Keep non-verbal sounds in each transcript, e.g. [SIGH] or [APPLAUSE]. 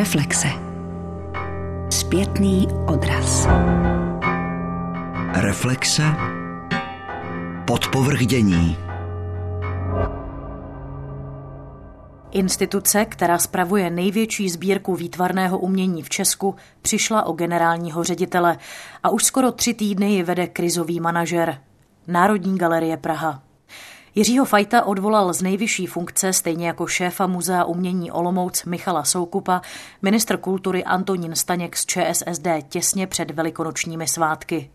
Reflexe. Zpětný odraz. Reflexe. Podpovrdění. Instituce, která spravuje největší sbírku výtvarného umění v Česku, přišla o generálního ředitele a už skoro tři týdny ji vede krizový manažer. Národní galerie Praha. Jiřího Fajta odvolal z nejvyšší funkce, stejně jako šéfa Muzea umění Olomouc Michala Soukupa, ministr kultury Antonín Staněk z ČSSD těsně před velikonočními svátky.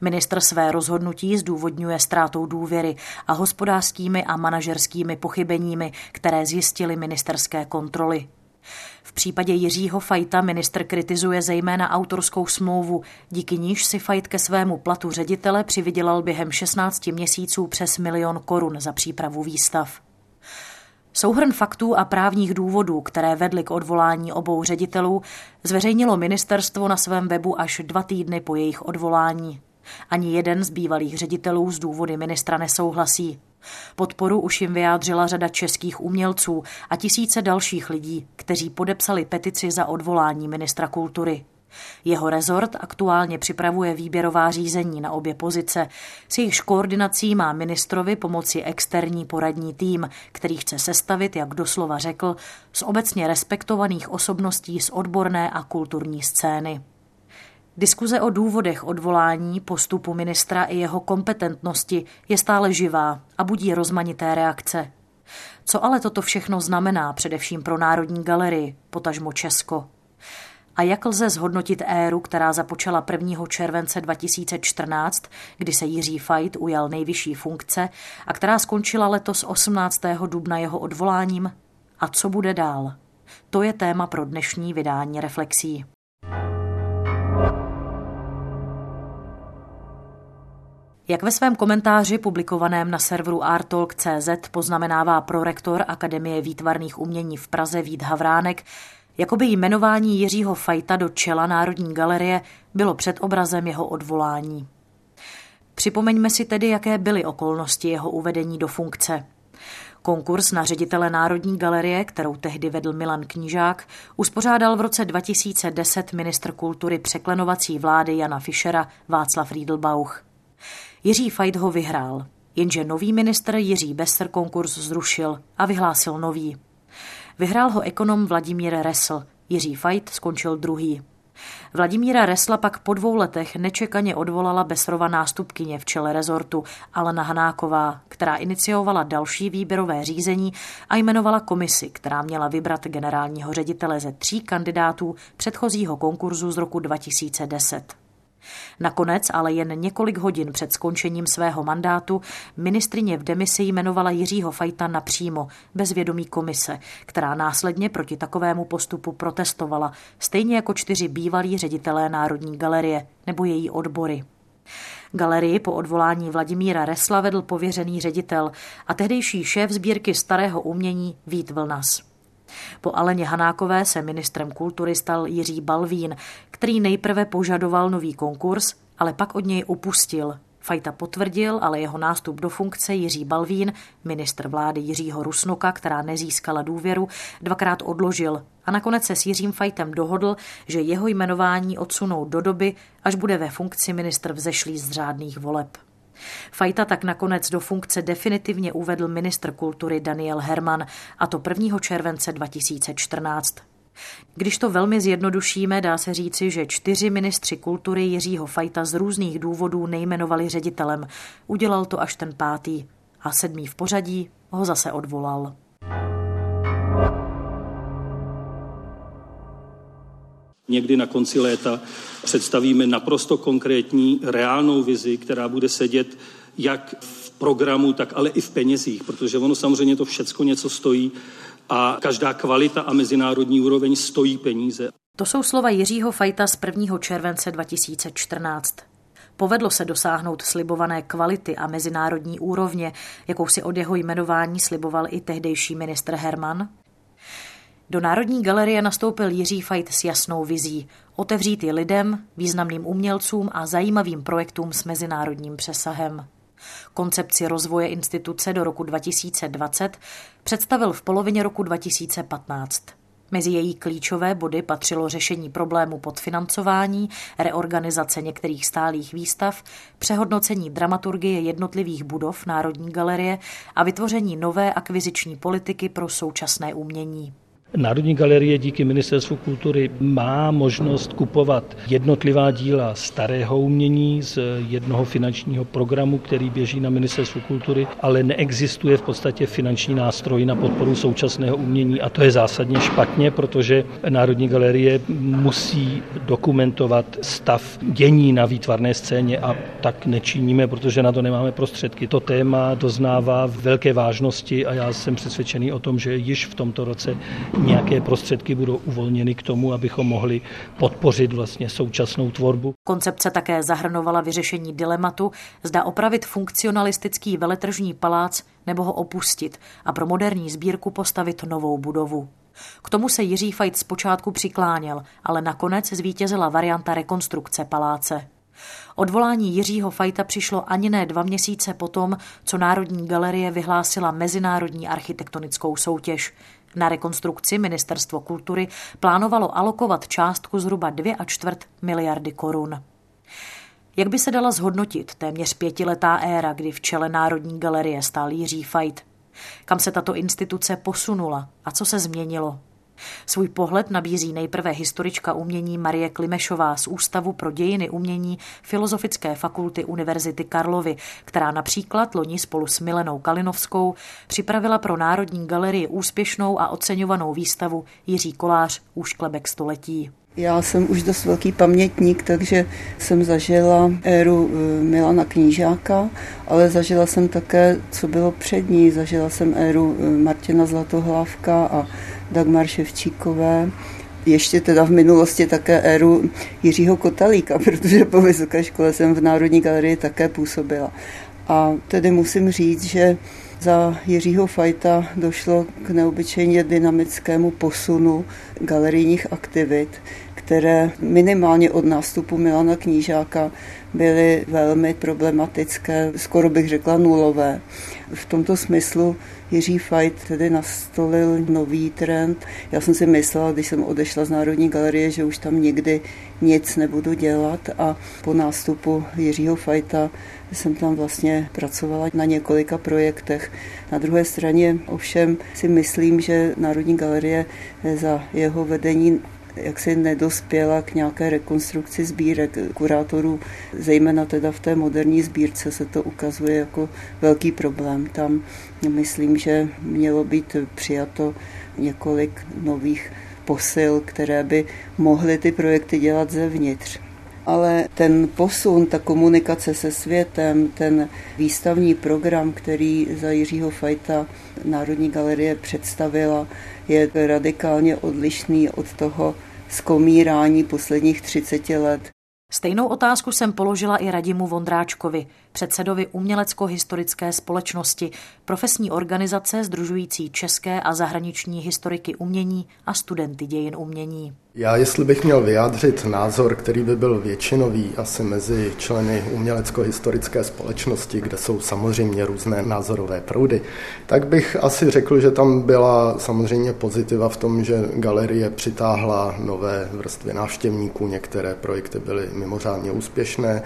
Ministr své rozhodnutí zdůvodňuje ztrátou důvěry a hospodářskými a manažerskými pochybeními, které zjistily ministerské kontroly. V případě Jiřího Fajta ministr kritizuje zejména autorskou smlouvu, díky níž si Fajt ke svému platu ředitele přivydělal během 16 měsíců přes milion korun za přípravu výstav. Souhrn faktů a právních důvodů, které vedly k odvolání obou ředitelů, zveřejnilo ministerstvo na svém webu až dva týdny po jejich odvolání. Ani jeden z bývalých ředitelů z důvody ministra nesouhlasí. Podporu už jim vyjádřila řada českých umělců a tisíce dalších lidí, kteří podepsali petici za odvolání ministra kultury. Jeho rezort aktuálně připravuje výběrová řízení na obě pozice. S jejichž koordinací má ministrovi pomoci externí poradní tým, který chce sestavit, jak doslova řekl, z obecně respektovaných osobností z odborné a kulturní scény. Diskuze o důvodech odvolání, postupu ministra i jeho kompetentnosti je stále živá a budí rozmanité reakce. Co ale toto všechno znamená především pro Národní galerii, potažmo Česko? A jak lze zhodnotit éru, která započala 1. července 2014, kdy se Jiří Fajt ujal nejvyšší funkce a která skončila letos 18. dubna jeho odvoláním? A co bude dál? To je téma pro dnešní vydání Reflexí. Jak ve svém komentáři publikovaném na serveru artalk.cz poznamenává prorektor Akademie výtvarných umění v Praze Vít Havránek, jakoby jmenování Jiřího Fajta do čela Národní galerie bylo před obrazem jeho odvolání. Připomeňme si tedy, jaké byly okolnosti jeho uvedení do funkce. Konkurs na ředitele Národní galerie, kterou tehdy vedl Milan Knížák, uspořádal v roce 2010 ministr kultury překlenovací vlády Jana Fischera Václav Riedelbauch. Jiří Fajt ho vyhrál, jenže nový ministr Jiří Besser konkurs zrušil a vyhlásil nový. Vyhrál ho ekonom Vladimír Resl, Jiří Fajt skončil druhý. Vladimíra Resla pak po dvou letech nečekaně odvolala Besrova nástupkyně v čele rezortu Alena Hanáková, která iniciovala další výběrové řízení a jmenovala komisi, která měla vybrat generálního ředitele ze tří kandidátů předchozího konkurzu z roku 2010. Nakonec, ale jen několik hodin před skončením svého mandátu, ministrině v demisi jmenovala Jiřího Fajta napřímo, bez vědomí komise, která následně proti takovému postupu protestovala, stejně jako čtyři bývalí ředitelé Národní galerie nebo její odbory. Galerii po odvolání Vladimíra Resla vedl pověřený ředitel a tehdejší šéf sbírky starého umění Vít Vlnas. Po Aleně Hanákové se ministrem kultury stal Jiří Balvín, který nejprve požadoval nový konkurs, ale pak od něj upustil. Fajta potvrdil, ale jeho nástup do funkce Jiří Balvín, ministr vlády Jiřího Rusnoka, která nezískala důvěru, dvakrát odložil a nakonec se s Jiřím Fajtem dohodl, že jeho jmenování odsunou do doby, až bude ve funkci ministr vzešlý z řádných voleb. Fajta tak nakonec do funkce definitivně uvedl ministr kultury Daniel Herman, a to 1. července 2014. Když to velmi zjednodušíme, dá se říci, že čtyři ministři kultury Jiřího Fajta z různých důvodů nejmenovali ředitelem. Udělal to až ten pátý a sedmý v pořadí ho zase odvolal. Někdy na konci léta představíme naprosto konkrétní, reálnou vizi, která bude sedět jak v programu, tak ale i v penězích, protože ono samozřejmě to všecko něco stojí a každá kvalita a mezinárodní úroveň stojí peníze. To jsou slova Jiřího Fajta z 1. července 2014. Povedlo se dosáhnout slibované kvality a mezinárodní úrovně, jakou si od jeho jmenování sliboval i tehdejší ministr Herman? Do Národní galerie nastoupil Jiří Fajt s jasnou vizí otevřít ji lidem, významným umělcům a zajímavým projektům s mezinárodním přesahem. Koncepci rozvoje instituce do roku 2020 představil v polovině roku 2015. Mezi její klíčové body patřilo řešení problému podfinancování, reorganizace některých stálých výstav, přehodnocení dramaturgie jednotlivých budov Národní galerie a vytvoření nové akviziční politiky pro současné umění. Národní galerie díky Ministerstvu kultury má možnost kupovat jednotlivá díla starého umění z jednoho finančního programu, který běží na Ministerstvu kultury, ale neexistuje v podstatě finanční nástroj na podporu současného umění a to je zásadně špatně, protože Národní galerie musí dokumentovat stav dění na výtvarné scéně a tak nečiníme, protože na to nemáme prostředky. To téma doznává velké vážnosti a já jsem přesvědčený o tom, že již v tomto roce nějaké prostředky budou uvolněny k tomu, abychom mohli podpořit vlastně současnou tvorbu. Koncepce také zahrnovala vyřešení dilematu, zda opravit funkcionalistický veletržní palác nebo ho opustit a pro moderní sbírku postavit novou budovu. K tomu se Jiří Fajt zpočátku přikláněl, ale nakonec zvítězila varianta rekonstrukce paláce. Odvolání Jiřího Fajta přišlo ani ne dva měsíce potom, co Národní galerie vyhlásila mezinárodní architektonickou soutěž. Na rekonstrukci Ministerstvo kultury plánovalo alokovat částku zhruba 2 a čtvrt miliardy korun. Jak by se dala zhodnotit téměř pětiletá éra, kdy v čele Národní galerie stál Jiří Fajt? Kam se tato instituce posunula a co se změnilo? Svůj pohled nabízí nejprve historička umění Marie Klimešová z Ústavu pro dějiny umění Filozofické fakulty Univerzity Karlovy, která například loni spolu s Milenou Kalinovskou připravila pro Národní galerii úspěšnou a oceňovanou výstavu Jiří Kolář Úšklebek století. Já jsem už dost velký pamětník, takže jsem zažila éru eh, Milana Knížáka, ale zažila jsem také, co bylo před ní. Zažila jsem éru eh, Martina Zlatohlávka a Dagmar Ševčíkové, ještě teda v minulosti také éru Jiřího Kotalíka, [LAUGHS] protože po vysoké škole jsem v Národní galerii také působila. A tedy musím říct, že za Jiřího Fajta došlo k neobyčejně dynamickému posunu galerijních aktivit, které minimálně od nástupu Milana Knížáka byly velmi problematické, skoro bych řekla nulové. V tomto smyslu Jiří Fajt tedy nastolil nový trend. Já jsem si myslela, když jsem odešla z Národní galerie, že už tam nikdy nic nebudu dělat a po nástupu Jiřího Fajta jsem tam vlastně pracovala na několika projektech. Na druhé straně ovšem si myslím, že Národní galerie za jeho vedení jak si nedospěla k nějaké rekonstrukci sbírek kurátorů, zejména teda v té moderní sbírce se to ukazuje jako velký problém. Tam myslím, že mělo být přijato několik nových posil, které by mohly ty projekty dělat zevnitř ale ten posun, ta komunikace se světem, ten výstavní program, který za Jiřího Fajta Národní galerie představila, je radikálně odlišný od toho zkomírání posledních 30 let. Stejnou otázku jsem položila i Radimu Vondráčkovi, předsedovi Umělecko-historické společnosti, profesní organizace združující české a zahraniční historiky umění a studenty dějin umění. Já, jestli bych měl vyjádřit názor, který by byl většinový asi mezi členy umělecko-historické společnosti, kde jsou samozřejmě různé názorové proudy, tak bych asi řekl, že tam byla samozřejmě pozitiva v tom, že galerie přitáhla nové vrstvy návštěvníků, některé projekty byly mimořádně úspěšné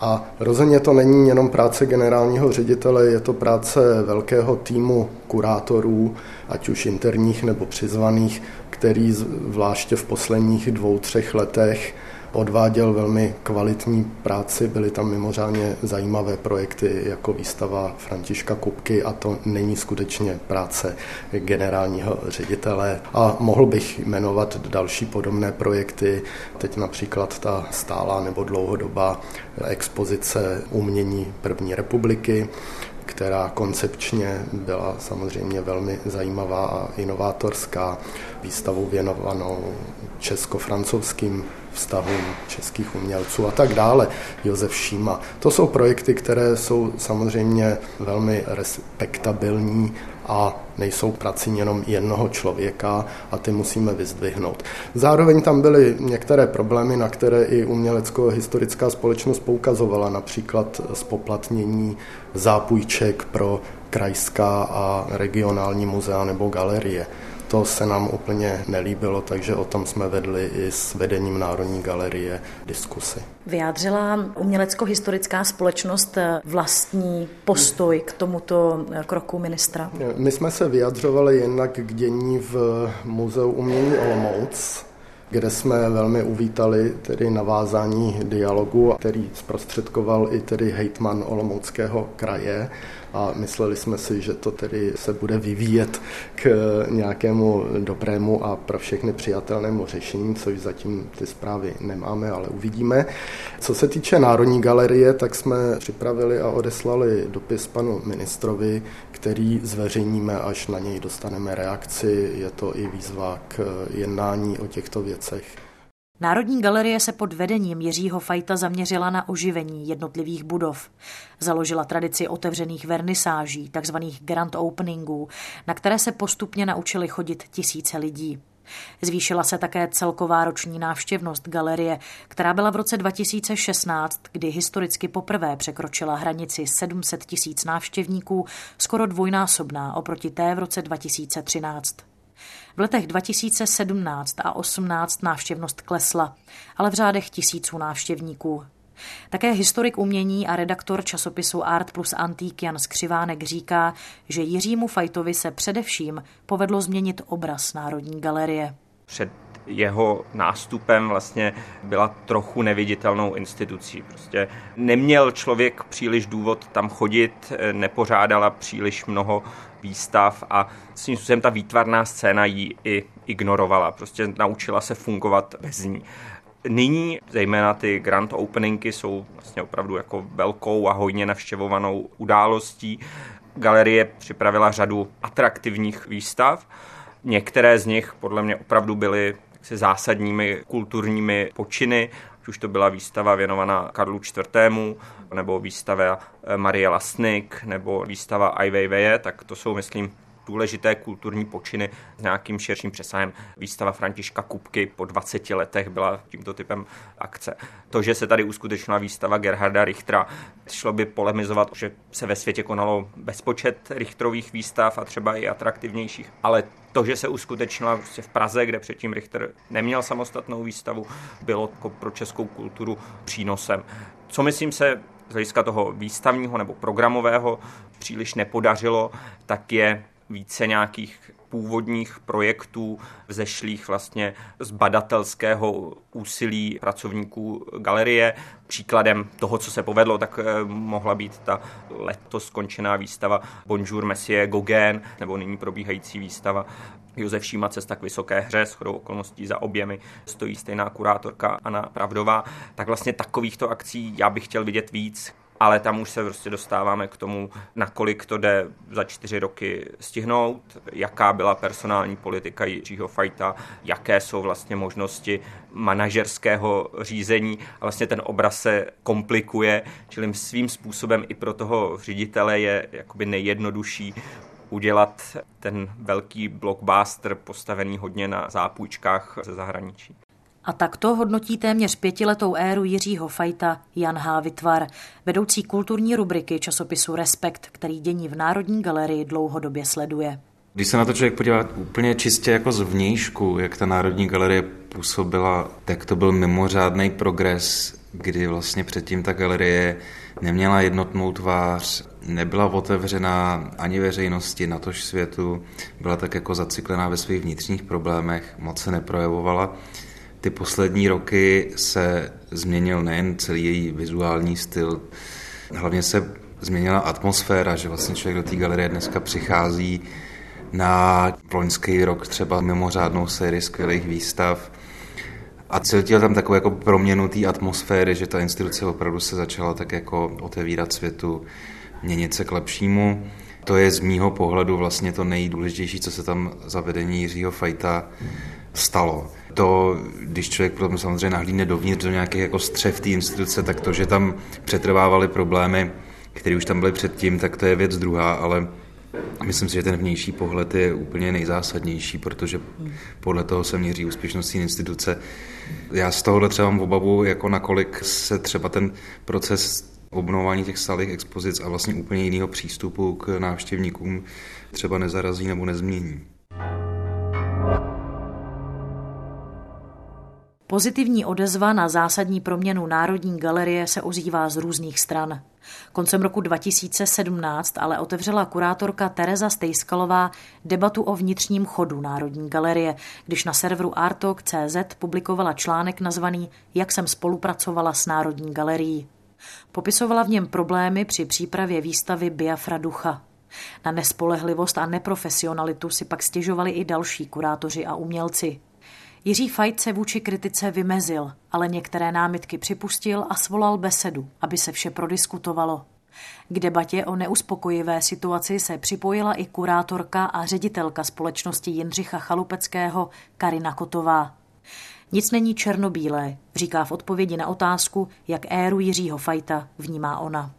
a rozhodně to není jenom práce generálního ředitele, je to práce velkého týmu kurátorů, ať už interních nebo přizvaných, který zvláště v posledních dvou, třech letech odváděl velmi kvalitní práci, byly tam mimořádně zajímavé projekty jako výstava Františka Kupky a to není skutečně práce generálního ředitele. A mohl bych jmenovat další podobné projekty, teď například ta stála nebo dlouhodobá expozice umění první republiky, která koncepčně byla samozřejmě velmi zajímavá a inovátorská, výstavu věnovanou česko-francouzským vztahům českých umělců a tak dále, Josef Šíma. To jsou projekty, které jsou samozřejmě velmi respektabilní a nejsou prací jenom jednoho člověka a ty musíme vyzdvihnout. Zároveň tam byly některé problémy, na které i umělecko-historická společnost poukazovala, například spoplatnění zápůjček pro krajská a regionální muzea nebo galerie. To se nám úplně nelíbilo, takže o tom jsme vedli i s vedením Národní galerie diskusy. Vyjádřila umělecko-historická společnost vlastní postoj k tomuto kroku ministra? My jsme se vyjadřovali jednak k dění v Muzeu umění Olomouc, kde jsme velmi uvítali tedy navázání dialogu, který zprostředkoval i tedy hejtman Olomouckého kraje a mysleli jsme si, že to tedy se bude vyvíjet k nějakému dobrému a pro všechny přijatelnému řešení, což zatím ty zprávy nemáme, ale uvidíme. Co se týče Národní galerie, tak jsme připravili a odeslali dopis panu ministrovi, který zveřejníme, až na něj dostaneme reakci. Je to i výzva k jednání o těchto věcech. Národní galerie se pod vedením Jiřího Fajta zaměřila na oživení jednotlivých budov. Založila tradici otevřených vernisáží, takzvaných grand openingů, na které se postupně naučili chodit tisíce lidí. Zvýšila se také celková roční návštěvnost galerie, která byla v roce 2016, kdy historicky poprvé překročila hranici 700 tisíc návštěvníků, skoro dvojnásobná oproti té v roce 2013. V letech 2017 a 18 návštěvnost klesla, ale v řádech tisíců návštěvníků. Také historik umění a redaktor časopisu Art plus Antík Jan Skřivánek říká, že Jiřímu Fajtovi se především povedlo změnit obraz Národní galerie. Před jeho nástupem vlastně byla trochu neviditelnou institucí. Prostě neměl člověk příliš důvod tam chodit, nepořádala příliš mnoho výstav a svým způsobem ta výtvarná scéna ji i ignorovala. Prostě naučila se fungovat bez ní. Nyní zejména ty grand openingy jsou vlastně opravdu jako velkou a hojně navštěvovanou událostí. Galerie připravila řadu atraktivních výstav. Některé z nich podle mě opravdu byly se zásadními kulturními počiny, už to byla výstava věnovaná Karlu IV., nebo výstava Marie Lasnik, nebo výstava Ai Weiwei, tak to jsou, myslím, důležité kulturní počiny s nějakým širším přesahem. Výstava Františka Kupky po 20 letech byla tímto typem akce. To, že se tady uskutečnila výstava Gerharda Richtera, šlo by polemizovat, že se ve světě konalo bezpočet Richterových výstav a třeba i atraktivnějších, ale to, že se uskutečnila prostě v Praze, kde předtím Richter neměl samostatnou výstavu, bylo jako pro českou kulturu přínosem. Co myslím se z hlediska toho výstavního nebo programového příliš nepodařilo, tak je více nějakých původních projektů vzešlých vlastně z badatelského úsilí pracovníků galerie. Příkladem toho, co se povedlo, tak eh, mohla být ta letos skončená výstava Bonjour Monsieur Gauguin, nebo nyní probíhající výstava Josef Šíma cesta k vysoké hře, s chodou okolností za oběmi stojí stejná kurátorka Anna Pravdová, tak vlastně takovýchto akcí já bych chtěl vidět víc, ale tam už se prostě dostáváme k tomu, nakolik to jde za čtyři roky stihnout, jaká byla personální politika Jiřího Fajta, jaké jsou vlastně možnosti manažerského řízení a vlastně ten obraz se komplikuje, čili svým způsobem i pro toho ředitele je jakoby nejjednodušší udělat ten velký blockbuster postavený hodně na zápůjčkách ze zahraničí. A takto hodnotí téměř pětiletou éru Jiřího Fajta Jan H. Vytvar, vedoucí kulturní rubriky časopisu Respekt, který dění v Národní galerii dlouhodobě sleduje. Když se na to člověk podívá úplně čistě jako z vnějšku, jak ta Národní galerie působila, tak to byl mimořádný progres, kdy vlastně předtím ta galerie neměla jednotnou tvář, nebyla otevřená ani veřejnosti, natož světu, byla tak jako zaciklená ve svých vnitřních problémech, moc se neprojevovala. Ty poslední roky se změnil nejen celý její vizuální styl, hlavně se změnila atmosféra, že vlastně člověk do té galerie dneska přichází na loňský rok třeba mimořádnou sérii skvělých výstav a cítil tam takovou jako proměnu té atmosféry, že ta instituce opravdu se začala tak jako otevírat světu, měnit se k lepšímu. To je z mýho pohledu vlastně to nejdůležitější, co se tam za vedení Jiřího Fajta stalo. To, když člověk potom samozřejmě nahlídne dovnitř do nějakých jako střev té instituce, tak to, že tam přetrvávaly problémy, které už tam byly předtím, tak to je věc druhá, ale Myslím si, že ten vnější pohled je úplně nejzásadnější, protože podle toho se měří úspěšnost instituce. Já z tohohle třeba mám obavu, jako nakolik se třeba ten proces obnovování těch stálých expozic a vlastně úplně jiného přístupu k návštěvníkům třeba nezarazí nebo nezmění. Pozitivní odezva na zásadní proměnu Národní galerie se ozývá z různých stran. Koncem roku 2017 ale otevřela kurátorka Tereza Stejskalová debatu o vnitřním chodu Národní galerie, když na serveru artok.cz publikovala článek nazvaný Jak jsem spolupracovala s Národní galerií. Popisovala v něm problémy při přípravě výstavy Biafra ducha. Na nespolehlivost a neprofesionalitu si pak stěžovali i další kurátoři a umělci. Jiří Fajt se vůči kritice vymezil, ale některé námitky připustil a svolal besedu, aby se vše prodiskutovalo. K debatě o neuspokojivé situaci se připojila i kurátorka a ředitelka společnosti Jindřicha Chalupeckého Karina Kotová. Nic není černobílé, říká v odpovědi na otázku, jak éru Jiřího Fajta vnímá ona.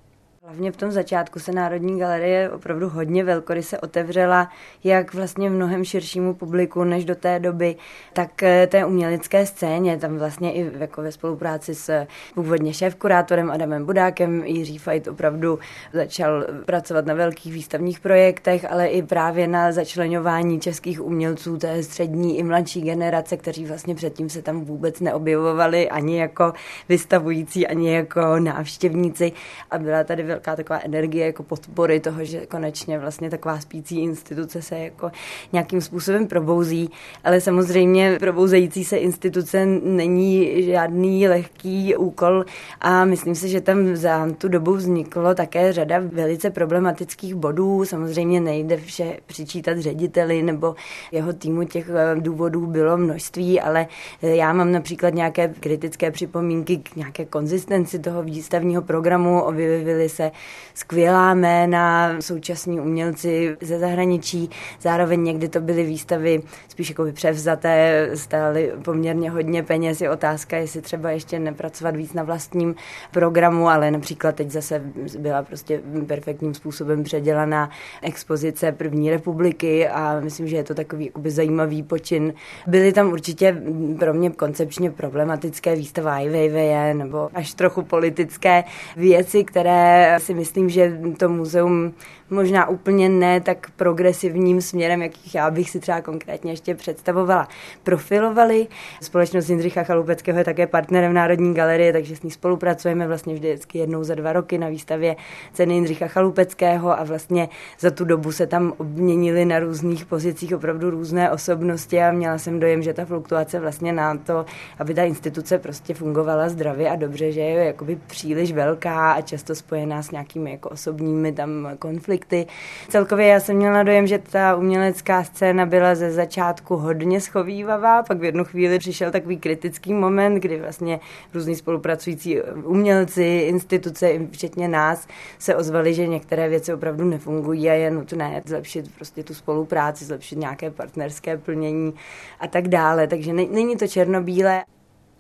Hlavně v tom začátku se Národní galerie opravdu hodně velkoryse otevřela, jak vlastně mnohem širšímu publiku než do té doby, tak eh, té umělecké scéně. Tam vlastně i jako ve spolupráci s původně šéf-kurátorem Adamem Budákem Jiří Fajt opravdu začal pracovat na velkých výstavních projektech, ale i právě na začlenování českých umělců té střední i mladší generace, kteří vlastně předtím se tam vůbec neobjevovali ani jako vystavující, ani jako návštěvníci. A byla tady velká taková energie jako podpory toho, že konečně vlastně taková spící instituce se jako nějakým způsobem probouzí, ale samozřejmě probouzející se instituce není žádný lehký úkol a myslím si, že tam za tu dobu vzniklo také řada velice problematických bodů. Samozřejmě nejde vše přičítat řediteli nebo jeho týmu těch eh, důvodů bylo množství, ale eh, já mám například nějaké kritické připomínky k nějaké konzistenci toho výstavního programu, objevily se skvělá jména, současní umělci ze zahraničí, zároveň někdy to byly výstavy spíš jako převzaté, stály poměrně hodně peněz, je otázka, jestli třeba ještě nepracovat víc na vlastním programu, ale například teď zase byla prostě perfektním způsobem předělaná expozice první republiky a myslím, že je to takový jakoby zajímavý počin. Byly tam určitě pro mě koncepčně problematické výstava Ai Weiwei nebo až trochu politické věci, které si myslím, že to muzeum možná úplně ne tak progresivním směrem, jakých já bych si třeba konkrétně ještě představovala. Profilovali. Společnost Jindřicha Chalupeckého je také partnerem Národní galerie, takže s ní spolupracujeme vlastně vždycky jednou za dva roky na výstavě ceny Jindřicha Chalupeckého a vlastně za tu dobu se tam obměnili na různých pozicích opravdu různé osobnosti a měla jsem dojem, že ta fluktuace vlastně na to, aby ta instituce prostě fungovala zdravě a dobře, že je jakoby příliš velká a často spojená s nějakými jako osobními tam konflikty konflikty. Celkově já jsem měla dojem, že ta umělecká scéna byla ze začátku hodně schovývavá, pak v jednu chvíli přišel takový kritický moment, kdy vlastně různí spolupracující umělci, instituce, včetně nás, se ozvali, že některé věci opravdu nefungují a je nutné zlepšit prostě tu spolupráci, zlepšit nějaké partnerské plnění a tak dále. Takže není to černobílé.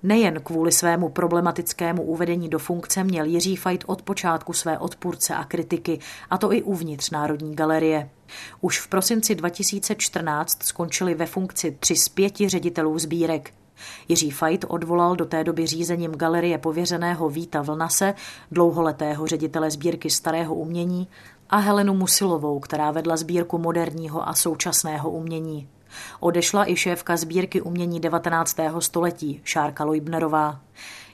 Nejen kvůli svému problematickému uvedení do funkce měl Jiří Fajt od počátku své odpůrce a kritiky, a to i uvnitř Národní galerie. Už v prosinci 2014 skončili ve funkci tři z pěti ředitelů sbírek. Jiří Fajt odvolal do té doby řízením galerie pověřeného Víta Vlnase, dlouholetého ředitele sbírky starého umění, a Helenu Musilovou, která vedla sbírku moderního a současného umění. Odešla i šéfka sbírky umění 19. století, Šárka Lojbnerová.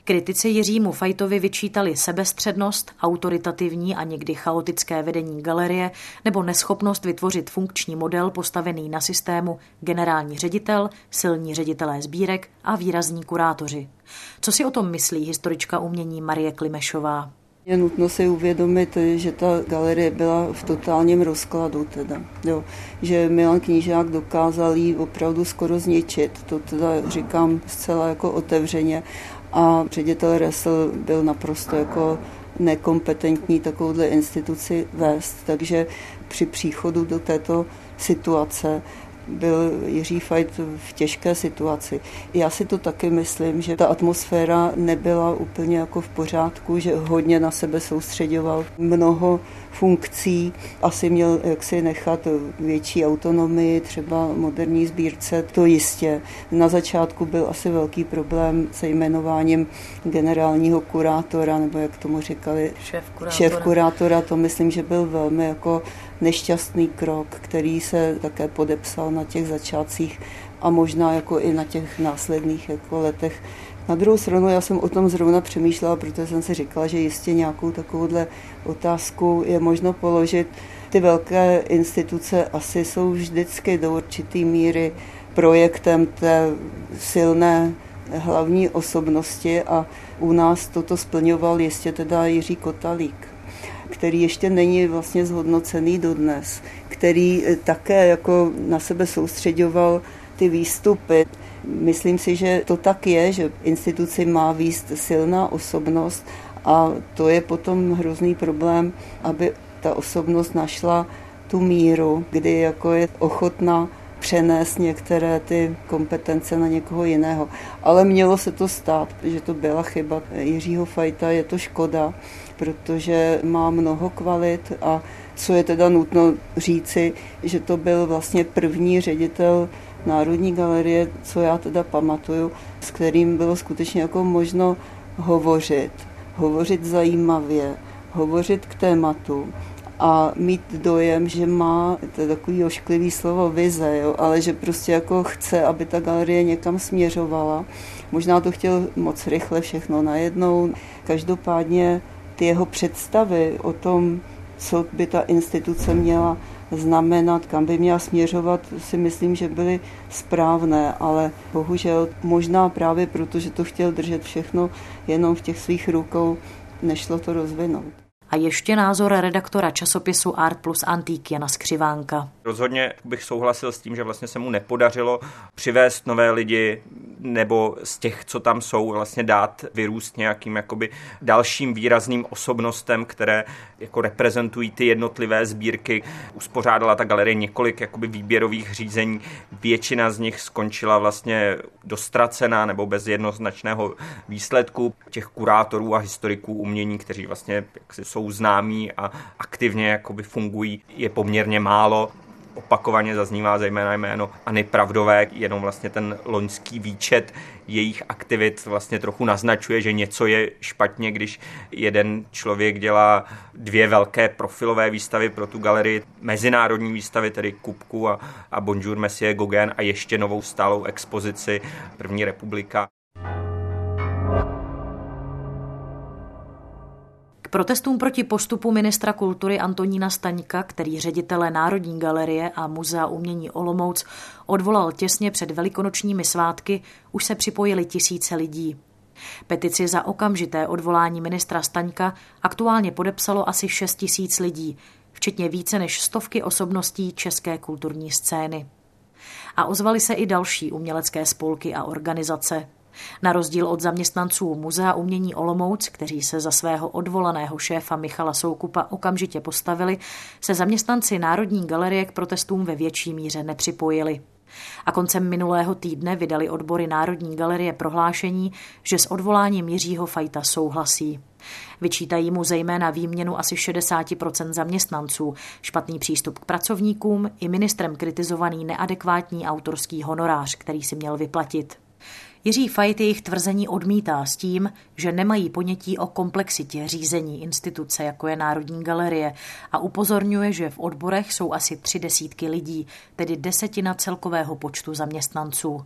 Kritici Jiřímu Fajtovi vyčítali sebestřednost, autoritativní a někdy chaotické vedení galerie nebo neschopnost vytvořit funkční model postavený na systému generální ředitel, silní ředitelé sbírek a výrazní kurátoři. Co si o tom myslí historička umění Marie Klimešová? Je nutno si uvědomit, že ta galerie byla v totálním rozkladu teda, jo. že Milan Knížák dokázal jí opravdu skoro zničit, to teda říkám zcela jako otevřeně a ředitel Ressel byl naprosto jako nekompetentní takovouhle instituci vést, takže při příchodu do této situace byl Jiří Fajt v těžké situaci. Já si to taky myslím, že ta atmosféra nebyla úplně jako v pořádku, že hodně na sebe soustředoval mnoho funkcí. Asi měl jaksi nechat větší autonomii, třeba moderní sbírce, to jistě. Na začátku byl asi velký problém se jmenováním generálního kurátora, nebo jak tomu říkali, šéf kurátora. šéf kurátora to myslím, že byl velmi jako nešťastný krok, který se také podepsal na těch začátcích a možná jako i na těch následných jako letech. Na druhou stranu já jsem o tom zrovna přemýšlela, protože jsem si říkala, že jistě nějakou takovouhle otázku je možno položit. Ty velké instituce asi jsou vždycky do určitý míry projektem té silné hlavní osobnosti a u nás toto splňoval jistě teda Jiří Kotalík, který ještě není vlastně zhodnocený dodnes, který také jako na sebe soustředoval ty výstupy. Myslím si, že to tak je, že instituci má výst silná osobnost a to je potom hrozný problém, aby ta osobnost našla tu míru, kdy jako je ochotná přenést některé ty kompetence na někoho jiného. Ale mělo se to stát, že to byla chyba Jiřího Fajta, je to škoda, protože má mnoho kvalit a co je teda nutno říci, že to byl vlastně první ředitel Národní galerie, co já teda pamatuju, s kterým bylo skutečně jako možno hovořit, hovořit zajímavě, hovořit k tématu a mít dojem, že má, to je takový ošklivý slovo, vize, jo, ale že prostě jako chce, aby ta galerie někam směřovala. Možná to chtěl moc rychle všechno najednou. Každopádně ty jeho představy o tom, co by ta instituce měla znamenat, kam by měla směřovat, si myslím, že byly správné, ale bohužel možná právě proto, že to chtěl držet všechno jenom v těch svých rukou, nešlo to rozvinout. A ještě názor redaktora časopisu Art plus Antík Jana Skřivánka. Rozhodně bych souhlasil s tím, že vlastně se mu nepodařilo přivést nové lidi nebo z těch, co tam jsou, vlastně dát vyrůst nějakým jakoby dalším výrazným osobnostem, které jako reprezentují ty jednotlivé sbírky. Uspořádala ta galerie několik jakoby výběrových řízení. Většina z nich skončila vlastně dostracená nebo bez jednoznačného výsledku těch kurátorů a historiků umění, kteří vlastně jaksi jsou známí a aktivně jakoby fungují, je poměrně málo opakovaně zaznívá zejména jméno Ani Pravdové, jenom vlastně ten loňský výčet jejich aktivit vlastně trochu naznačuje, že něco je špatně, když jeden člověk dělá dvě velké profilové výstavy pro tu galerii, mezinárodní výstavy, tedy Kupku a, a Bonjour Monsieur Gauguin a ještě novou stálou expozici První republika. Protestům proti postupu ministra kultury Antonína Staňka, který ředitele Národní galerie a Muzea umění Olomouc odvolal těsně před velikonočními svátky, už se připojili tisíce lidí. Petici za okamžité odvolání ministra Staňka aktuálně podepsalo asi 6 tisíc lidí, včetně více než stovky osobností české kulturní scény. A ozvali se i další umělecké spolky a organizace. Na rozdíl od zaměstnanců Muzea umění Olomouc, kteří se za svého odvolaného šéfa Michala Soukupa okamžitě postavili, se zaměstnanci Národní galerie k protestům ve větší míře nepřipojili. A koncem minulého týdne vydali odbory Národní galerie prohlášení, že s odvoláním Jiřího Fajta souhlasí. Vyčítají mu zejména výměnu asi 60% zaměstnanců, špatný přístup k pracovníkům i ministrem kritizovaný neadekvátní autorský honorář, který si měl vyplatit. Jiří Fajt jejich tvrzení odmítá s tím, že nemají ponětí o komplexitě řízení instituce, jako je Národní galerie, a upozorňuje, že v odborech jsou asi tři desítky lidí, tedy desetina celkového počtu zaměstnanců.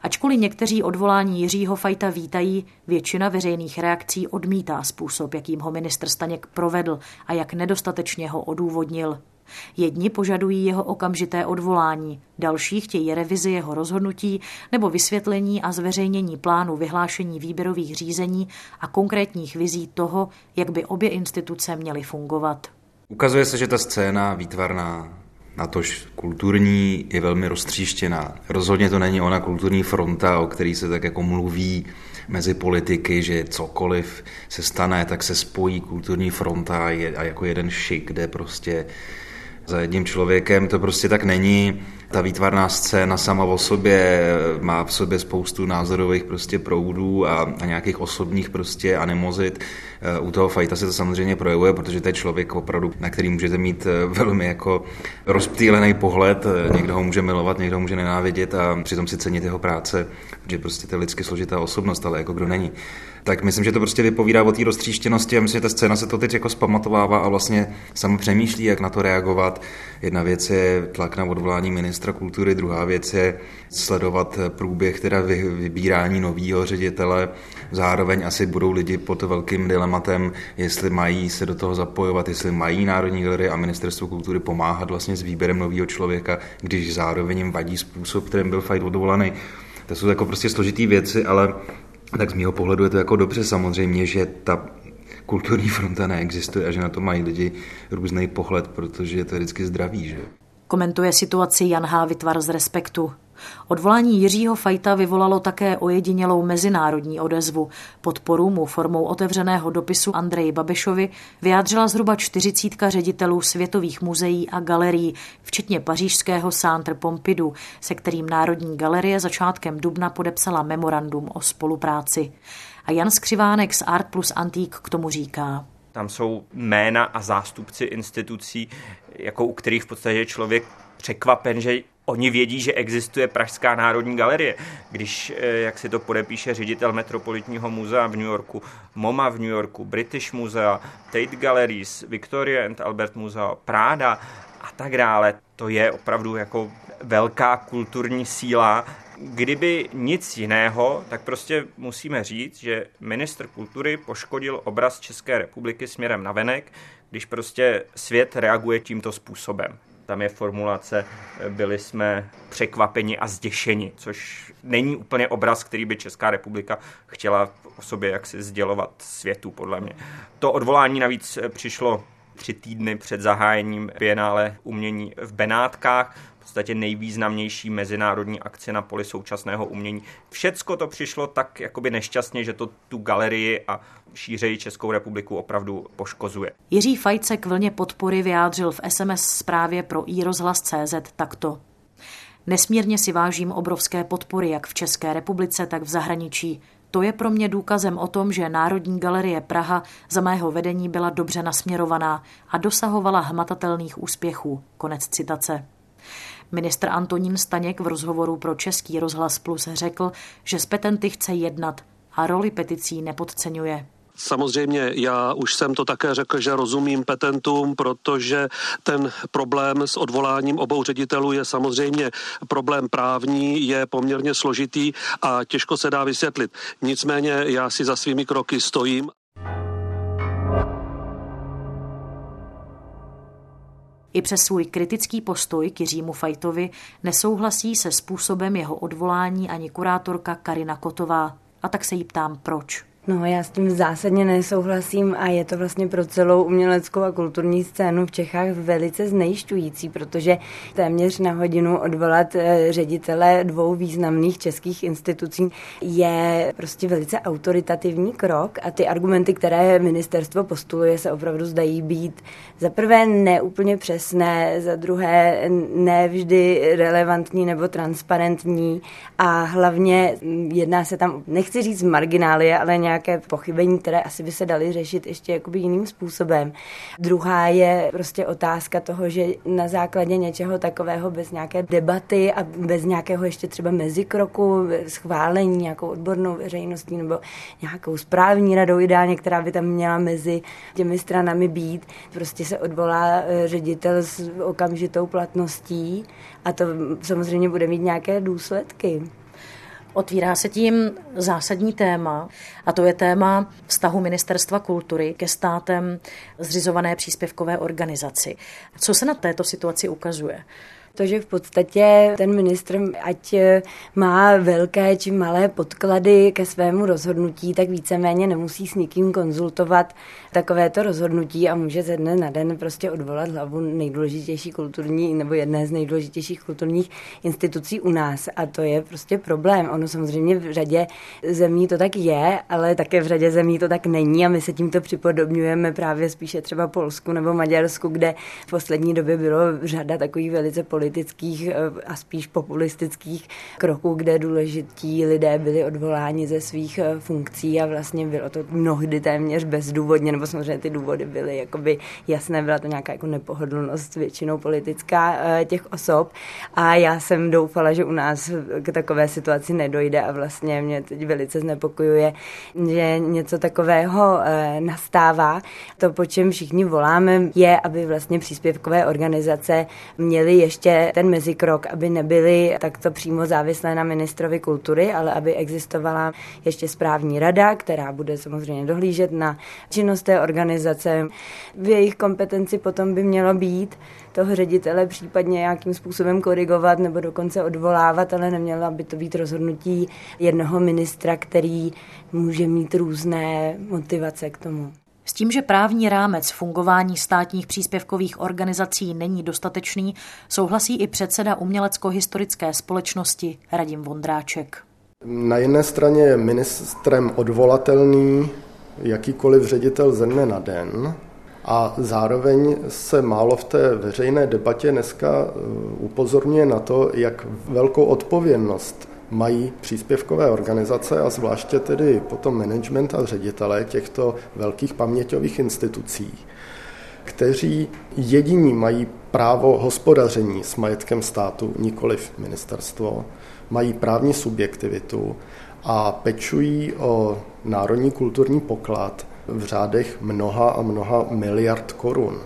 Ačkoliv někteří odvolání Jiřího Fajta vítají, většina veřejných reakcí odmítá způsob, jakým ho ministr Staněk provedl a jak nedostatečně ho odůvodnil. Jedni požadují jeho okamžité odvolání, další chtějí revizi jeho rozhodnutí nebo vysvětlení a zveřejnění plánu vyhlášení výběrových řízení a konkrétních vizí toho, jak by obě instituce měly fungovat. Ukazuje se, že ta scéna výtvarná, natož kulturní, je velmi roztříštěná. Rozhodně to není ona kulturní fronta, o který se tak jako mluví mezi politiky, že cokoliv se stane, tak se spojí kulturní fronta a jako jeden šik, kde prostě za jedním člověkem, to prostě tak není. ta výtvarná scéna sama o sobě má v sobě spoustu názorových prostě proudů a, a nějakých osobních prostě animozit. Eh, u toho fajta se to samozřejmě projevuje, protože to je člověk opravdu, na který můžete mít eh, velmi jako rozptýlený pohled. Eh, někdo ho může milovat, někdo ho může nenávidět a přitom si cenit jeho práce, protože prostě to je lidsky složitá osobnost, ale jako kdo není tak myslím, že to prostě vypovídá o té roztříštěnosti a myslím, že ta scéna se to teď jako spamatovává a vlastně samo přemýšlí, jak na to reagovat. Jedna věc je tlak na odvolání ministra kultury, druhá věc je sledovat průběh teda vybírání nového ředitele. Zároveň asi budou lidi pod velkým dilematem, jestli mají se do toho zapojovat, jestli mají Národní galerie a ministerstvo kultury pomáhat vlastně s výběrem nového člověka, když zároveň jim vadí způsob, kterým byl fajt odvolaný. To jsou jako prostě složitý věci, ale tak z mého pohledu je to jako dobře samozřejmě, že ta kulturní fronta neexistuje a že na to mají lidi různý pohled, protože je to vždycky zdravý. Že? Komentuje situaci Jan H. Vytvar z Respektu. Odvolání Jiřího Fajta vyvolalo také ojedinělou mezinárodní odezvu. Podporu mu formou otevřeného dopisu Andreji Babešovi vyjádřila zhruba čtyřicítka ředitelů světových muzeí a galerií, včetně pařížského Centre Pompidou, se kterým Národní galerie začátkem dubna podepsala memorandum o spolupráci. A Jan Skřivánek z Art plus Antique k tomu říká. Tam jsou jména a zástupci institucí, jako u kterých v podstatě člověk překvapen, že Oni vědí, že existuje Pražská národní galerie. Když, eh, jak si to podepíše ředitel Metropolitního muzea v New Yorku, MoMA v New Yorku, British Muzea, Tate Galleries, Victoria and Albert Muzea, Prada a tak dále, to je opravdu jako velká kulturní síla. Kdyby nic jiného, tak prostě musíme říct, že ministr kultury poškodil obraz České republiky směrem na venek, když prostě svět reaguje tímto způsobem. Tam je formulace, byli jsme překvapeni a zděšeni, což není úplně obraz, který by Česká republika chtěla o sobě jaksi sdělovat světu, podle mě. To odvolání navíc přišlo tři týdny před zahájením Bienále umění v Benátkách, podstatě nejvýznamnější mezinárodní akce na poli současného umění. Všecko to přišlo tak jakoby nešťastně, že to tu galerii a šířeji Českou republiku opravdu poškozuje. Jiří Fajce k vlně podpory vyjádřil v SMS zprávě pro iRozhlas.cz takto. Nesmírně si vážím obrovské podpory jak v České republice, tak v zahraničí. To je pro mě důkazem o tom, že Národní galerie Praha za mého vedení byla dobře nasměrovaná a dosahovala hmatatelných úspěchů. Konec citace. Ministr Antonín Staněk v rozhovoru pro Český rozhlas Plus řekl, že s petenty chce jednat a roli peticí nepodceňuje. Samozřejmě já už jsem to také řekl, že rozumím petentům, protože ten problém s odvoláním obou ředitelů je samozřejmě problém právní, je poměrně složitý a těžko se dá vysvětlit. Nicméně já si za svými kroky stojím. I přes svůj kritický postoj k Jiřímu Fajtovi nesouhlasí se způsobem jeho odvolání ani kurátorka Karina Kotová. A tak se jí ptám, proč. No, já s tím zásadně nesouhlasím a je to vlastně pro celou uměleckou a kulturní scénu v Čechách velice znejišťující, protože téměř na hodinu odvolat eh, ředitele dvou významných českých institucí je prostě velice autoritativní krok a ty argumenty, které ministerstvo postuluje, se opravdu zdají být za prvé neúplně přesné, za druhé nevždy relevantní nebo transparentní a hlavně jedná se tam, nechci říct marginálie, ale nějak nějaké pochybení, které asi by se daly řešit ještě jakoby jiným způsobem. Druhá je prostě otázka toho, že na základě něčeho takového bez nějaké debaty a bez nějakého ještě třeba mezikroku, schválení nějakou odbornou veřejností nebo nějakou správní radou ideálně, která by tam měla mezi těmi stranami být, prostě se odvolá eh, ředitel s okamžitou platností a to samozřejmě bude mít nějaké důsledky. Otvírá se tím zásadní téma a to je téma vztahu Ministerstva kultury ke státem zřizované příspěvkové organizaci. Co se na této situaci ukazuje? To, že v podstatě ten ministr, ať eh, má velké či malé podklady ke svému rozhodnutí, tak víceméně nemusí s nikým konzultovat takovéto rozhodnutí a může ze dne na den prostě odvolat hlavu nejdůležitější kulturní nebo jedné z nejdůležitějších kulturních institucí u nás. A to je prostě problém. Ono samozřejmě v řadě zemí to tak je, ale také v řadě zemí to tak není a my se tímto připodobňujeme právě spíše třeba Polsku nebo Maďarsku, kde v poslední době bylo řada takových velice politických politických eh, a spíš populistických kroků, kde důležití lidé byli odvoláni ze svých eh, funkcí a vlastně bylo to mnohdy téměř bezdůvodně, nebo samozřejmě ty důvody byly jakoby jasné, byla to nějaká jako nepohodlnost většinou politická těch osob a já jsem doufala, že u nás k takové situaci nedojde a vlastně mě teď velice znepokojuje, že něco takového nastává. To, po čem všichni voláme, je, aby vlastně příspěvkové organizace měly ještě ten mezikrok, aby nebyly takto přímo závislé na ministrovi kultury, ale aby existovala ještě správní rada, která bude samozřejmě dohlížet na činnost té organizace. V jejich kompetenci potom by mělo být toho ředitele případně nějakým způsobem korigovat nebo dokonce odvolávat, ale nemělo by to být rozhodnutí jednoho ministra, který může mít různé motivace k tomu. S tím, že právní rámec fungování státních příspěvkových organizací není dostatečný, souhlasí i předseda umělecko-historické společnosti Radim Vondráček. Na jedné straně je ministrem odvolatelný jakýkoliv ředitel ze dne na den a zároveň se málo v té veřejné debatě dneska uh, upozorňuje na to, jak velkou odpovědnost mají příspěvkové organizace a zvláště tedy potom management a ředitelé těchto velkých paměťových institucí, kteří jediní mají právo hospodaření s majetkem státu, nikoliv ministerstvo, mají právní subjektivitu a pečují o národní kulturní poklad v řádech mnoha a mnoha miliard korun.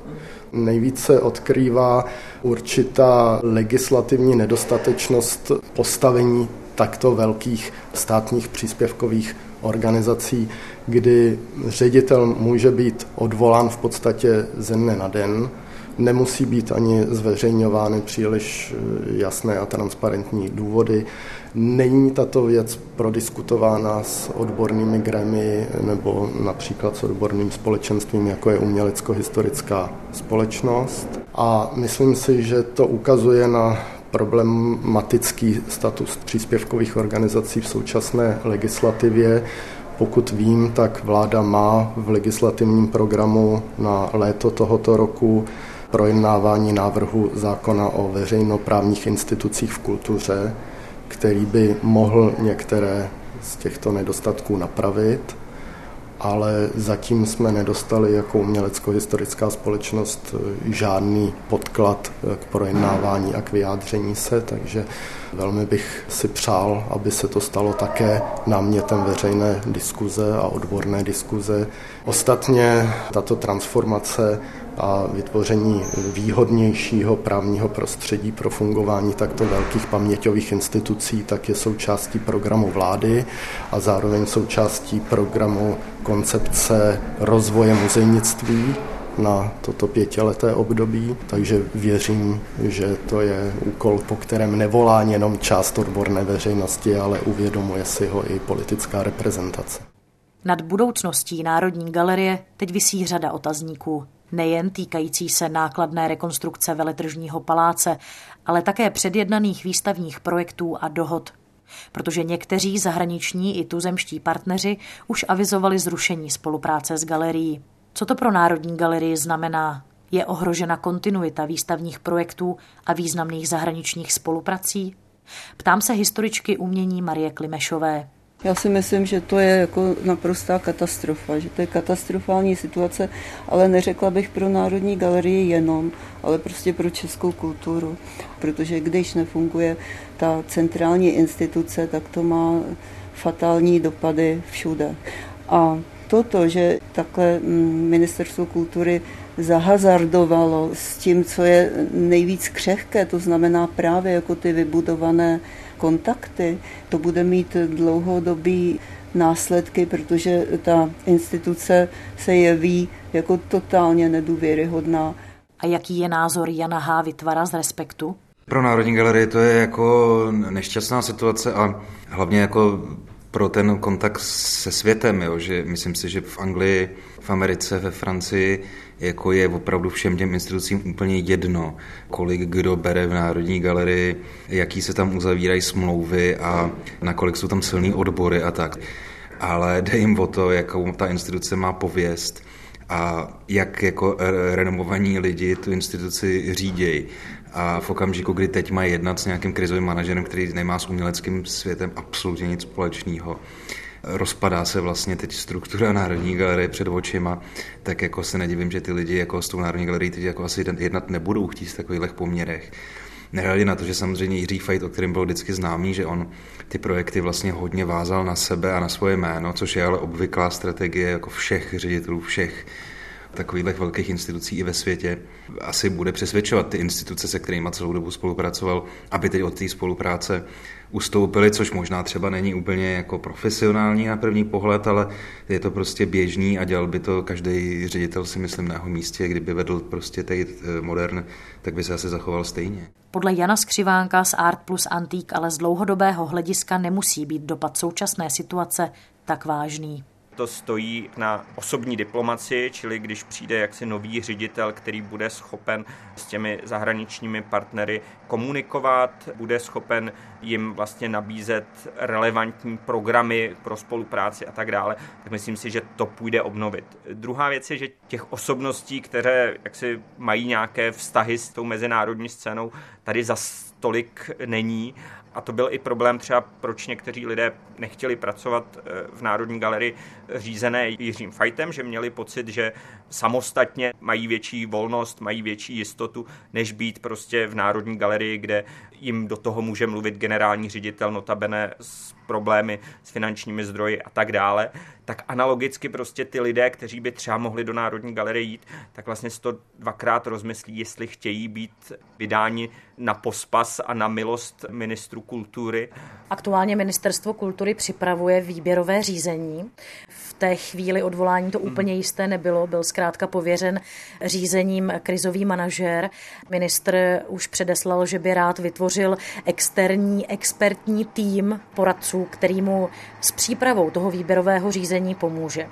Nejvíce odkrývá určitá legislativní nedostatečnost postavení takto velkých státních příspěvkových organizací, kdy ředitel může být odvolán v podstatě ze dne na den, nemusí být ani zveřejňovány příliš eh, jasné a transparentní důvody. Není tato věc prodiskutována s odbornými gremy nebo například s odborným společenstvím, jako je umělecko-historická společnost. A myslím si, že to ukazuje na problematický status příspěvkových organizací v současné legislativě. Pokud vím, tak vláda má v legislativním programu na léto tohoto roku projednávání návrhu zákona o veřejnoprávních institucích v kultuře, který by mohl některé z těchto nedostatků napravit ale zatím jsme nedostali jako umělecko-historická společnost eh, žádný podklad eh, k projednávání a k vyjádření se, takže velmi bych si přál, aby se to stalo také námětem veřejné diskuze a odborné diskuze. Ostatně tato transformace a vytvoření výhodnějšího právního prostředí pro fungování takto velkých paměťových institucí, tak je součástí programu vlády a zároveň součástí programu koncepce rozvoje muzejnictví na toto pětileté období, takže věřím, že to je úkol, po kterém nevolá jenom část odborné veřejnosti, ale uvědomuje si ho i politická reprezentace. Nad budoucností Národní galerie teď vysí řada otazníků nejen týkající se nákladné rekonstrukce veletržního paláce, ale také předjednaných výstavních projektů a dohod. Protože někteří zahraniční i tuzemští partneři už avizovali zrušení spolupráce s galerií. Co to pro Národní galerii znamená? Je ohrožena kontinuita výstavních projektů a významných zahraničních spoluprací? Ptám se historičky umění Marie Klimešové. Já si myslím, že to je jako naprostá katastrofa, že to je katastrofální situace, ale neřekla bych pro Národní galerii jenom, ale prostě pro českou kulturu, protože když nefunguje ta centrální instituce, tak to má fatální dopady všude. A toto, že takhle mm, ministerstvo kultury zahazardovalo s tím, co je nejvíc křehké, to znamená právě jako ty vybudované kontakty, to bude mít dlouhodobý následky, protože ta instituce se jeví jako totálně nedůvěryhodná. A jaký je názor Jana H. Vytvara z Respektu? Pro Národní galerii to je jako nešťastná situace a hlavně jako pro ten kontakt se světem, jo, že myslím si, že v Anglii, v Americe, ve Francii jako je opravdu všem těm institucím úplně jedno, kolik kdo bere v Národní galerii, jaký se tam uzavírají smlouvy a nakolik jsou tam silný odbory a tak. Ale jde jim o to, jakou ta instituce má pověst a jak jako renomovaní lidi tu instituci řídějí. A v okamžiku, kdy teď mají jednat s nějakým krizovým manažerem, který nemá s uměleckým světem absolutně nic společného, rozpadá se vlastně teď struktura Národní galerie před očima, tak jako se nedivím, že ty lidi jako s tou Národní galerií teď jako asi jednat nebudou chtít v takových poměrech. Nehledě na to, že samozřejmě Jiří Fajt, o kterém byl vždycky známý, že on ty projekty vlastně hodně vázal na sebe a na svoje jméno, což je ale obvyklá strategie jako všech ředitelů, všech takových velkých institucí i ve světě asi bude přesvědčovat ty instituce, se kterými celou dobu spolupracoval, aby teď od té spolupráce ustoupili, což možná třeba není úplně jako profesionální na první pohled, ale je to prostě běžný a dělal by to každý ředitel si myslím na jeho místě, kdyby vedl prostě teď eh, modern, tak by se asi zachoval stejně. Podle Jana Skřivánka z Art plus Antík ale z dlouhodobého hlediska nemusí být dopad současné situace tak vážný to stojí na osobní diplomaci, čili když přijde jaksi nový ředitel, který bude schopen s těmi zahraničními partnery komunikovat, bude schopen jim vlastně nabízet relevantní programy pro spolupráci a tak dále, tak myslím si, že to půjde obnovit. Druhá věc je, že těch osobností, které jaksi mají nějaké vztahy s tou mezinárodní scénou, tady za tolik není a to byl i problém třeba, proč někteří lidé nechtěli pracovat eh, v Národní galerii řízené Jiřím Fajtem, že měli pocit, že samostatně mají větší volnost, mají větší jistotu, než být prostě v Národní galerii, kde jim do toho může mluvit generální ředitel, notabene s problémy s finančními zdroji a tak dále, tak analogicky prostě ty lidé, kteří by třeba mohli do Národní galerie jít, tak vlastně si to dvakrát rozmyslí, jestli chtějí být vydáni na pospas a na milost ministru kultury. Aktuálně ministerstvo kultury připravuje výběrové řízení. V té chvíli odvolání to úplně jisté nebylo, byl zkrátka pověřen řízením krizový manažer. Ministr už předeslal, že by rád vytvořil externí expertní tým poradců, který mu s přípravou toho výběrového řízení pomůže.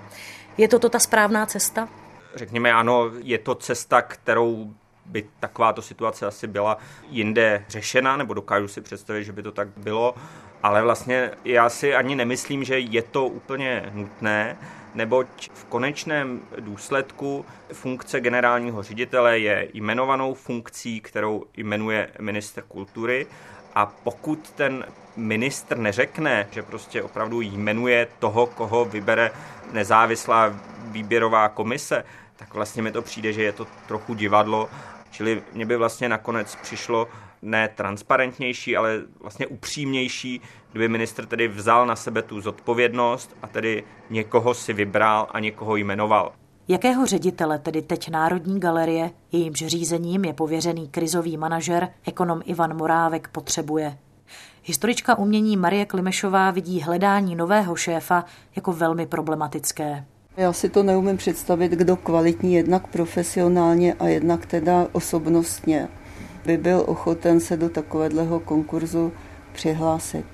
Je to ta správná cesta? Řekněme ano, je to cesta, kterou by takováto situace asi byla jinde řešena, nebo dokážu si představit, že by to tak bylo, ale vlastně já si ani nemyslím, že je to úplně nutné, neboť v konečném důsledku funkce generálního ředitele je jmenovanou funkcí, kterou jmenuje minister kultury. A pokud ten ministr neřekne, že prostě opravdu jmenuje toho, koho vybere nezávislá výběrová komise, tak vlastně mi to přijde, že je to trochu divadlo. Čili mě by vlastně nakonec přišlo ne transparentnější, ale vlastně upřímnější, kdyby ministr tedy vzal na sebe tu zodpovědnost a tedy někoho si vybral a někoho jmenoval. Jakého ředitele tedy teď Národní galerie, jejímž řízením je pověřený krizový manažer, ekonom Ivan Morávek, potřebuje? Historička umění Marie Klimešová vidí hledání nového šéfa jako velmi problematické. Já si to neumím představit, kdo kvalitní jednak profesionálně a jednak teda osobnostně by byl ochoten se do takového konkurzu přihlásit.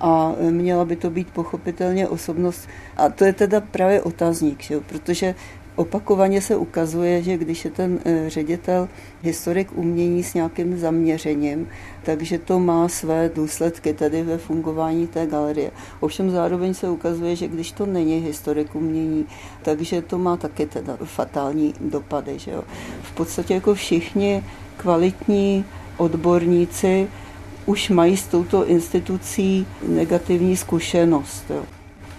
A měla by to být pochopitelně osobnost. A to je teda právě otazník, že? protože Opakovaně se ukazuje, že když je ten eh, ředitel historik umění s nějakým zaměřením, takže to má své důsledky tady ve fungování té galerie. Ovšem zároveň se ukazuje, že když to není historik umění, takže to má taky teda fatální dopady. Že jo. V podstatě jako všichni kvalitní odborníci už mají s touto institucí negativní zkušenost. Jo.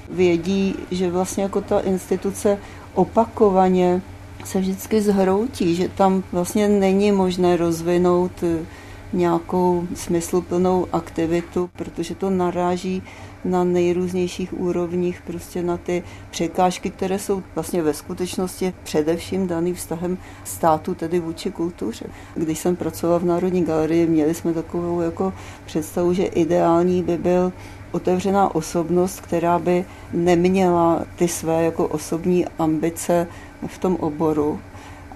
Vědí, že vlastně jako ta instituce opakovaně se vždycky zhroutí, že tam vlastně není možné rozvinout eh, nějakou smysluplnou aktivitu, protože to naráží na nejrůznějších úrovních prostě na ty překážky, které jsou vlastně ve skutečnosti především daný vztahem státu, tedy vůči kultuře. Když jsem pracovala v Národní galerii, měli jsme takovou jako představu, že ideální by byl otevřená osobnost, která by neměla ty své jako osobní ambice v tom oboru,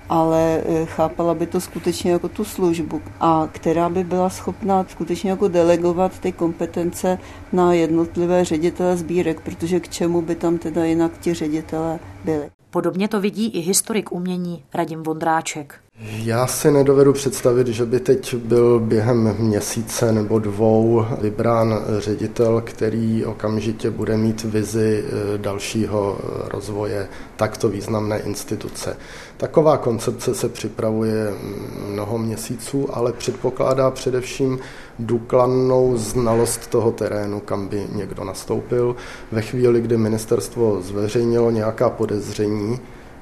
ale eh, chápala by to skutečně jako tu službu a která by byla schopná skutečně jako delegovat ty kompetence na jednotlivé ředitele sbírek, protože k čemu by tam teda jinak ti ředitele byli. Podobně to vidí i historik umění Radim Vondráček. Já si nedovedu představit, že by teď byl během měsíce nebo dvou vybrán ředitel, který okamžitě bude mít vizi eh, dalšího rozvoje takto významné instituce. Taková koncepce se připravuje mnoho měsíců, ale předpokládá především důkladnou znalost toho terénu, kam by někdo nastoupil. Ve chvíli, kdy ministerstvo zveřejnilo nějaká podezření,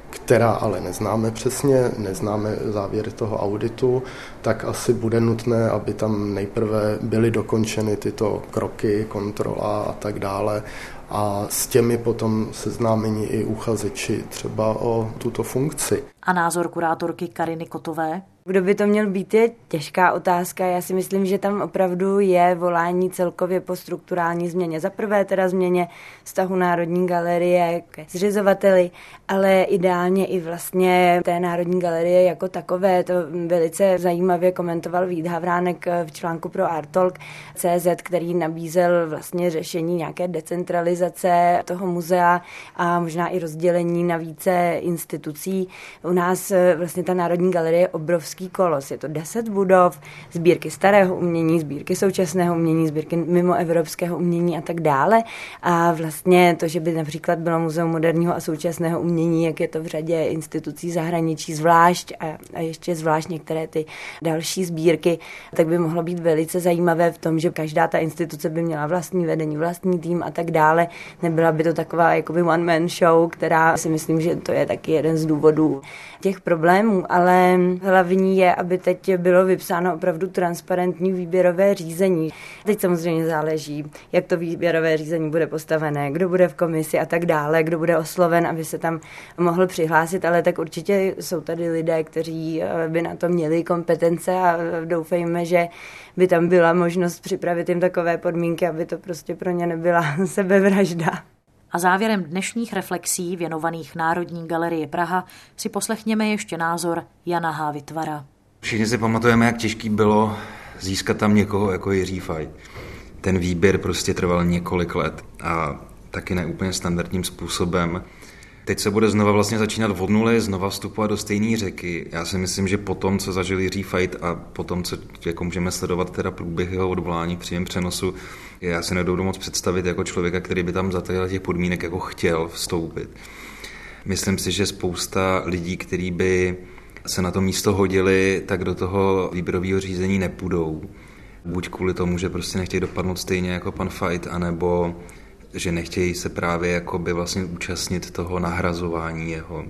která ale neznáme přesně, neznáme závěry toho auditu, tak asi bude nutné, aby tam nejprve byly dokončeny tyto kroky, kontrola a tak dále a s těmi potom seznámení i uchazeči třeba o tuto funkci. A názor kurátorky Kariny Kotové? Kdo by to měl být, je těžká otázka. Já si myslím, že tam opravdu je volání celkově po strukturální změně. Za prvé teda změně vztahu Národní galerie ke zřizovateli, ale ideálně i vlastně té Národní galerie jako takové. To velice zajímavě komentoval Vít Havránek v článku pro Artolk CZ, který nabízel vlastně řešení nějaké decentralizace toho muzea a možná i rozdělení na více institucí. U nás vlastně ta Národní galerie je obrovský obrovský kolos. Je to deset budov, sbírky starého umění, sbírky současného umění, sbírky mimo evropského umění a tak dále. A vlastně to, že by například bylo Muzeum moderního a současného umění, jak je to v řadě institucí zahraničí zvlášť a, a ještě zvlášť některé ty další sbírky, tak by mohlo být velice zajímavé v tom, že každá ta instituce by měla vlastní vedení, vlastní tým a tak dále. Nebyla by to taková jakoby one-man show, která si myslím, že to je taky jeden z důvodů těch problémů, ale hlavní řešení je, aby teď bylo vypsáno opravdu transparentní výběrové řízení. Teď samozřejmě záleží, jak to výběrové řízení bude postavené, kdo bude v komisi a tak dále, kdo bude osloven, aby se tam mohl přihlásit, ale tak určitě jsou tady lidé, kteří eh, by na to měli kompetence a doufejme, že by tam byla možnost připravit jim takové podmínky, aby to prostě pro ně nebyla [LAUGHS] sebevražda. A závěrem dnešních reflexí věnovaných Národní galerii Praha si poslechněme ještě názor Jana H. Vytvara. Všichni si pamatujeme, jak těžký bylo získat tam někoho jako Jiří Fajt. Ten výběr prostě trval několik let a taky neúplně standardním způsobem. Teď se bude znova vlastně začínat od nuly, znova vstupovat do stejné řeky. Já si myslím, že po tom, co zažil Jiří Fajt a po tom, co jako můžeme sledovat teda průběh jeho odvolání příjem přenosu, já si nedovedu moc představit jako člověka, který by tam za těch podmínek jako chtěl vstoupit. Myslím si, že spousta lidí, kteří by se na to místo hodili, tak do toho výběrového řízení nepůjdou. Buď kvůli tomu, že prostě nechtějí dopadnout stejně jako pan Fight, anebo že nechtějí se právě jakoby vlastně účastnit toho nahrazování jeho.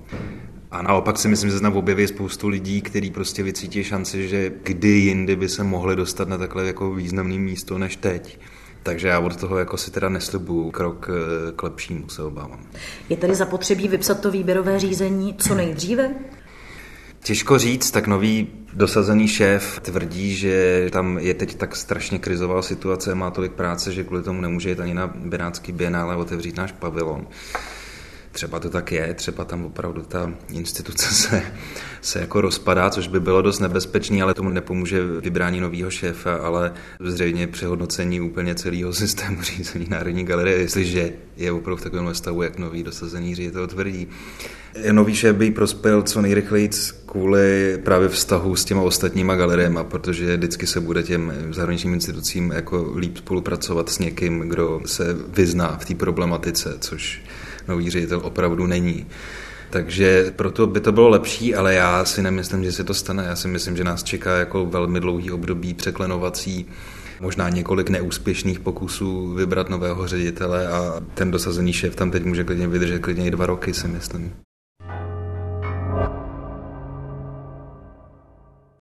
A naopak si myslím, že se tam objeví spoustu lidí, kteří prostě vycítí šanci, že kdy jindy by se mohli dostat na takhle jako významné místo než teď. Takže já od toho jako si teda neslibuju krok eh, k lepšímu, se obávám. Je tedy zapotřebí vypsat to výběrové řízení co nejdříve? Těžko říct, tak nový dosazený šéf tvrdí, že tam je teď tak strašně krizová situace, má tolik práce, že kvůli tomu nemůže jít ani na Benátský bienále otevřít náš pavilon. Třeba to tak je, třeba tam opravdu ta instituce se, se jako rozpadá, což by bylo dost nebezpečné, ale tomu nepomůže vybrání nového šéfa, ale zřejmě přehodnocení úplně celého systému [LAUGHS] řízení Národní galerie, jestliže je opravdu v takovém stavu, jak nový dosazený ředitel tvrdí. Nový šéf by prospěl co nejrychleji kvůli právě vztahu s těma ostatníma galeriemi, protože vždycky se bude těm zahraničním institucím jako líp spolupracovat s někým, kdo se vyzná v té problematice, což nový ředitel opravdu není. Takže proto by to bylo lepší, ale já si nemyslím, že se to stane. Já si myslím, že nás čeká jako velmi dlouhý období překlenovací, možná několik neúspěšných pokusů vybrat nového ředitele a ten dosazený šéf tam teď může klidně vydržet klidně i dva roky, si myslím.